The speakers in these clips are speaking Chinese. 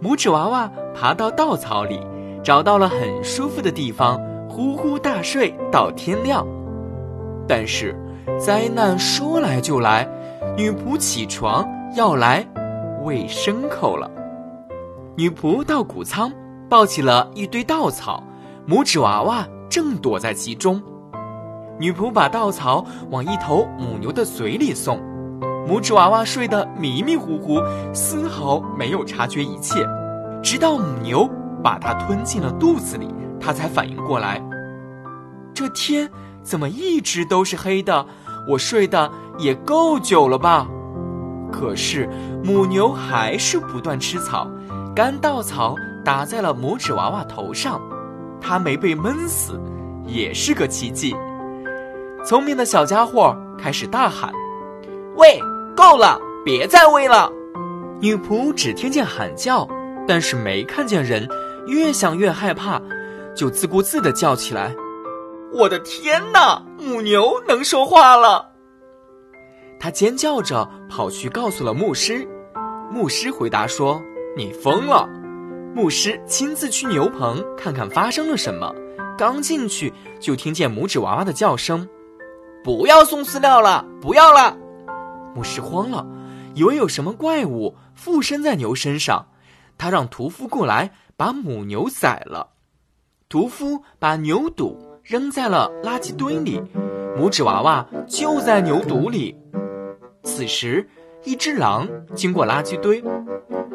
拇指娃娃爬到稻草里，找到了很舒服的地方，呼呼大睡到天亮。但是，灾难说来就来，女仆起床要来喂牲口了。女仆到谷仓，抱起了一堆稻草，拇指娃娃正躲在其中。女仆把稻草往一头母牛的嘴里送，拇指娃娃睡得迷迷糊糊，丝毫没有察觉一切，直到母牛把它吞进了肚子里，他才反应过来。这天怎么一直都是黑的？我睡得也够久了吧？可是母牛还是不断吃草，干稻草打在了拇指娃娃头上，它没被闷死，也是个奇迹。聪明的小家伙开始大喊：“喂，够了，别再喂了！”女仆只听见喊叫，但是没看见人，越想越害怕，就自顾自的叫起来：“我的天哪，母牛能说话了！”她尖叫着跑去告诉了牧师，牧师回答说：“你疯了！”牧师亲自去牛棚看看发生了什么，刚进去就听见拇指娃娃的叫声。不要送饲料了，不要了！牧师慌了，以为有什么怪物附身在牛身上。他让屠夫过来把母牛宰了。屠夫把牛肚扔在了垃圾堆里，拇指娃娃就在牛肚里。此时，一只狼经过垃圾堆，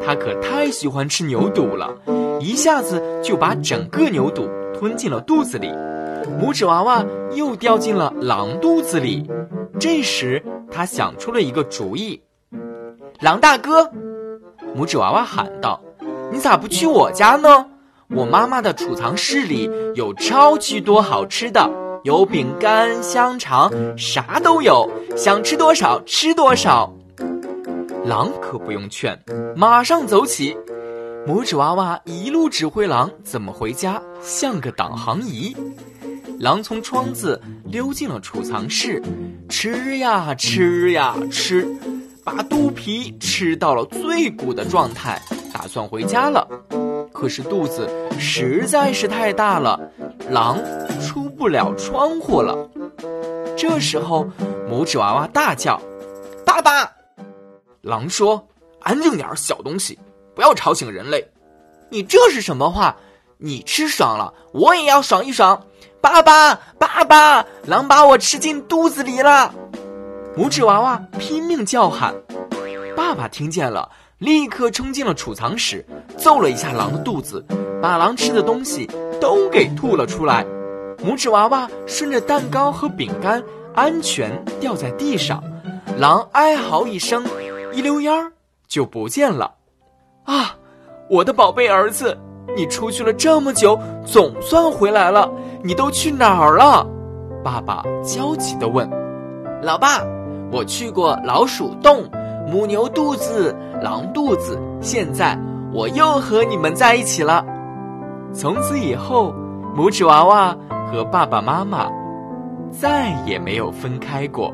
它可太喜欢吃牛肚了，一下子就把整个牛肚吞进了肚子里。拇指娃娃又掉进了狼肚子里。这时，他想出了一个主意：“狼大哥！”拇指娃娃喊道，“你咋不去我家呢？我妈妈的储藏室里有超级多好吃的，有饼干、香肠，啥都有，想吃多少吃多少。”狼可不用劝，马上走起。拇指娃娃一路指挥狼怎么回家，像个导航仪。狼从窗子溜进了储藏室，吃呀吃呀吃，把肚皮吃到了最鼓的状态，打算回家了。可是肚子实在是太大了，狼出不了窗户了。这时候，拇指娃娃大叫：“爸爸！”狼说：“安静点，小东西，不要吵醒人类。”你这是什么话？你吃爽了，我也要爽一爽。爸爸，爸爸，狼把我吃进肚子里了！拇指娃娃拼命叫喊。爸爸听见了，立刻冲进了储藏室，揍了一下狼的肚子，把狼吃的东西都给吐了出来。拇指娃娃顺着蛋糕和饼干安全掉在地上，狼哀嚎一声，一溜烟儿就不见了。啊，我的宝贝儿子！你出去了这么久，总算回来了。你都去哪儿了？爸爸焦急地问。老爸，我去过老鼠洞、母牛肚子、狼肚子，现在我又和你们在一起了。从此以后，拇指娃娃和爸爸妈妈再也没有分开过。